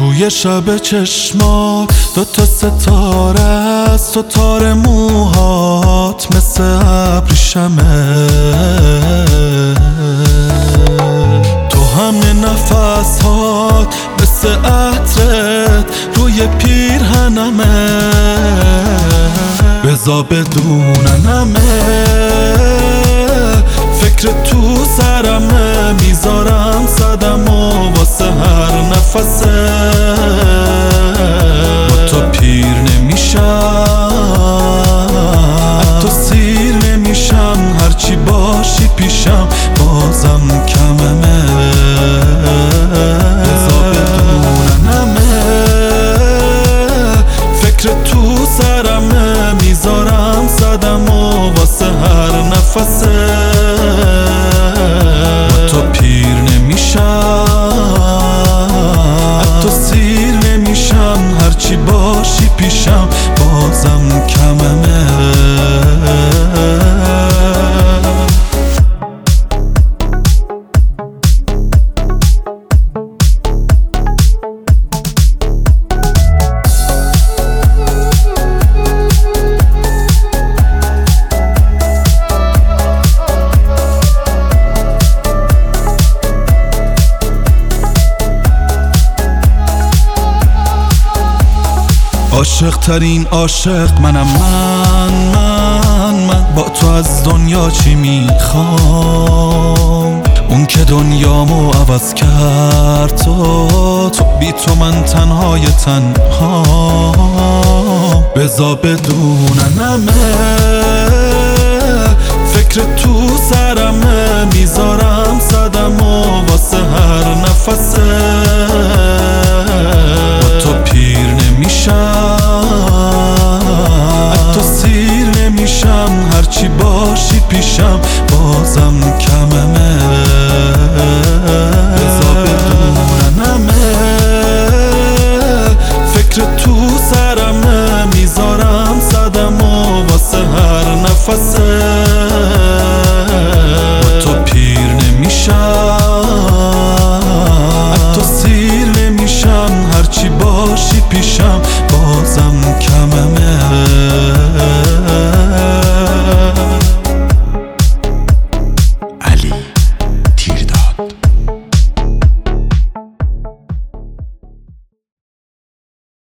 توی شب چشمات دو تا ستاره است تو تار موهات مثل ابریشمه. تو همه نفسات مثل عطرت روی پیرهنمه. بزا بدوننمه فکر تو سرمه می‌ذارم صدم و واسه هر نفسه. بازم کممه. بزا بدوننمه فکر تو سرمه. می‌ذارم صدم و واسه هر نفسه. تو پیر نمیشم. تو سیر نمیشم. هرچی باشی پیشم. بازم کممه. عاشق ترین عاشق منم. من من من. با تو از دنیا چی می‌خوام؟ اون که دنیامو عوض کرد تو تو بی تو من تنهای تنها. بزا بدوننمه فکر تو سرمه. می‌ذارم هرچی باشی پیشم بازم کممه.